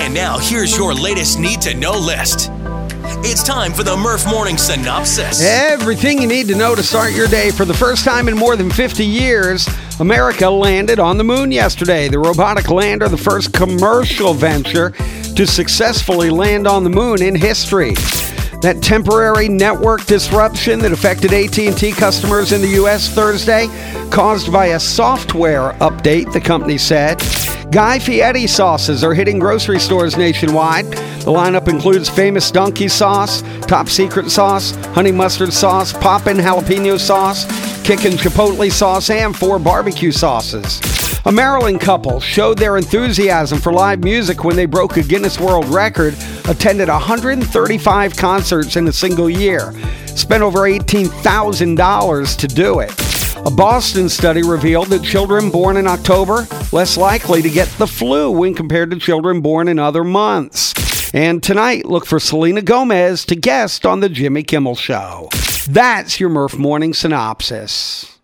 And now here's your latest need to know list. It's time for the Merf Morning Synopsis. Everything you need to know to start your day. For the first time in more than 50 years, America landed on the moon yesterday. The robotic lander, the first commercial venture to successfully land on the moon in history. That temporary network disruption that affected AT&T customers in the US Thursday caused by a software update, the company said. Guy Fieri sauces are hitting grocery stores nationwide. The lineup includes famous donkey sauce, top secret sauce, honey mustard sauce, poppin' jalapeno sauce, kickin' chipotle sauce, and four barbecue sauces. A Maryland couple showed their enthusiasm for live music when they broke a Guinness World Record, attended 135 concerts in a single year, spent over $18,000 to do it. A Boston study revealed that children born in October less likely to get the flu when compared to children born in other months. And tonight, look for Selena Gomez to guest on the Jimmy Kimmel Show. That's your Merf Morning Synopsis.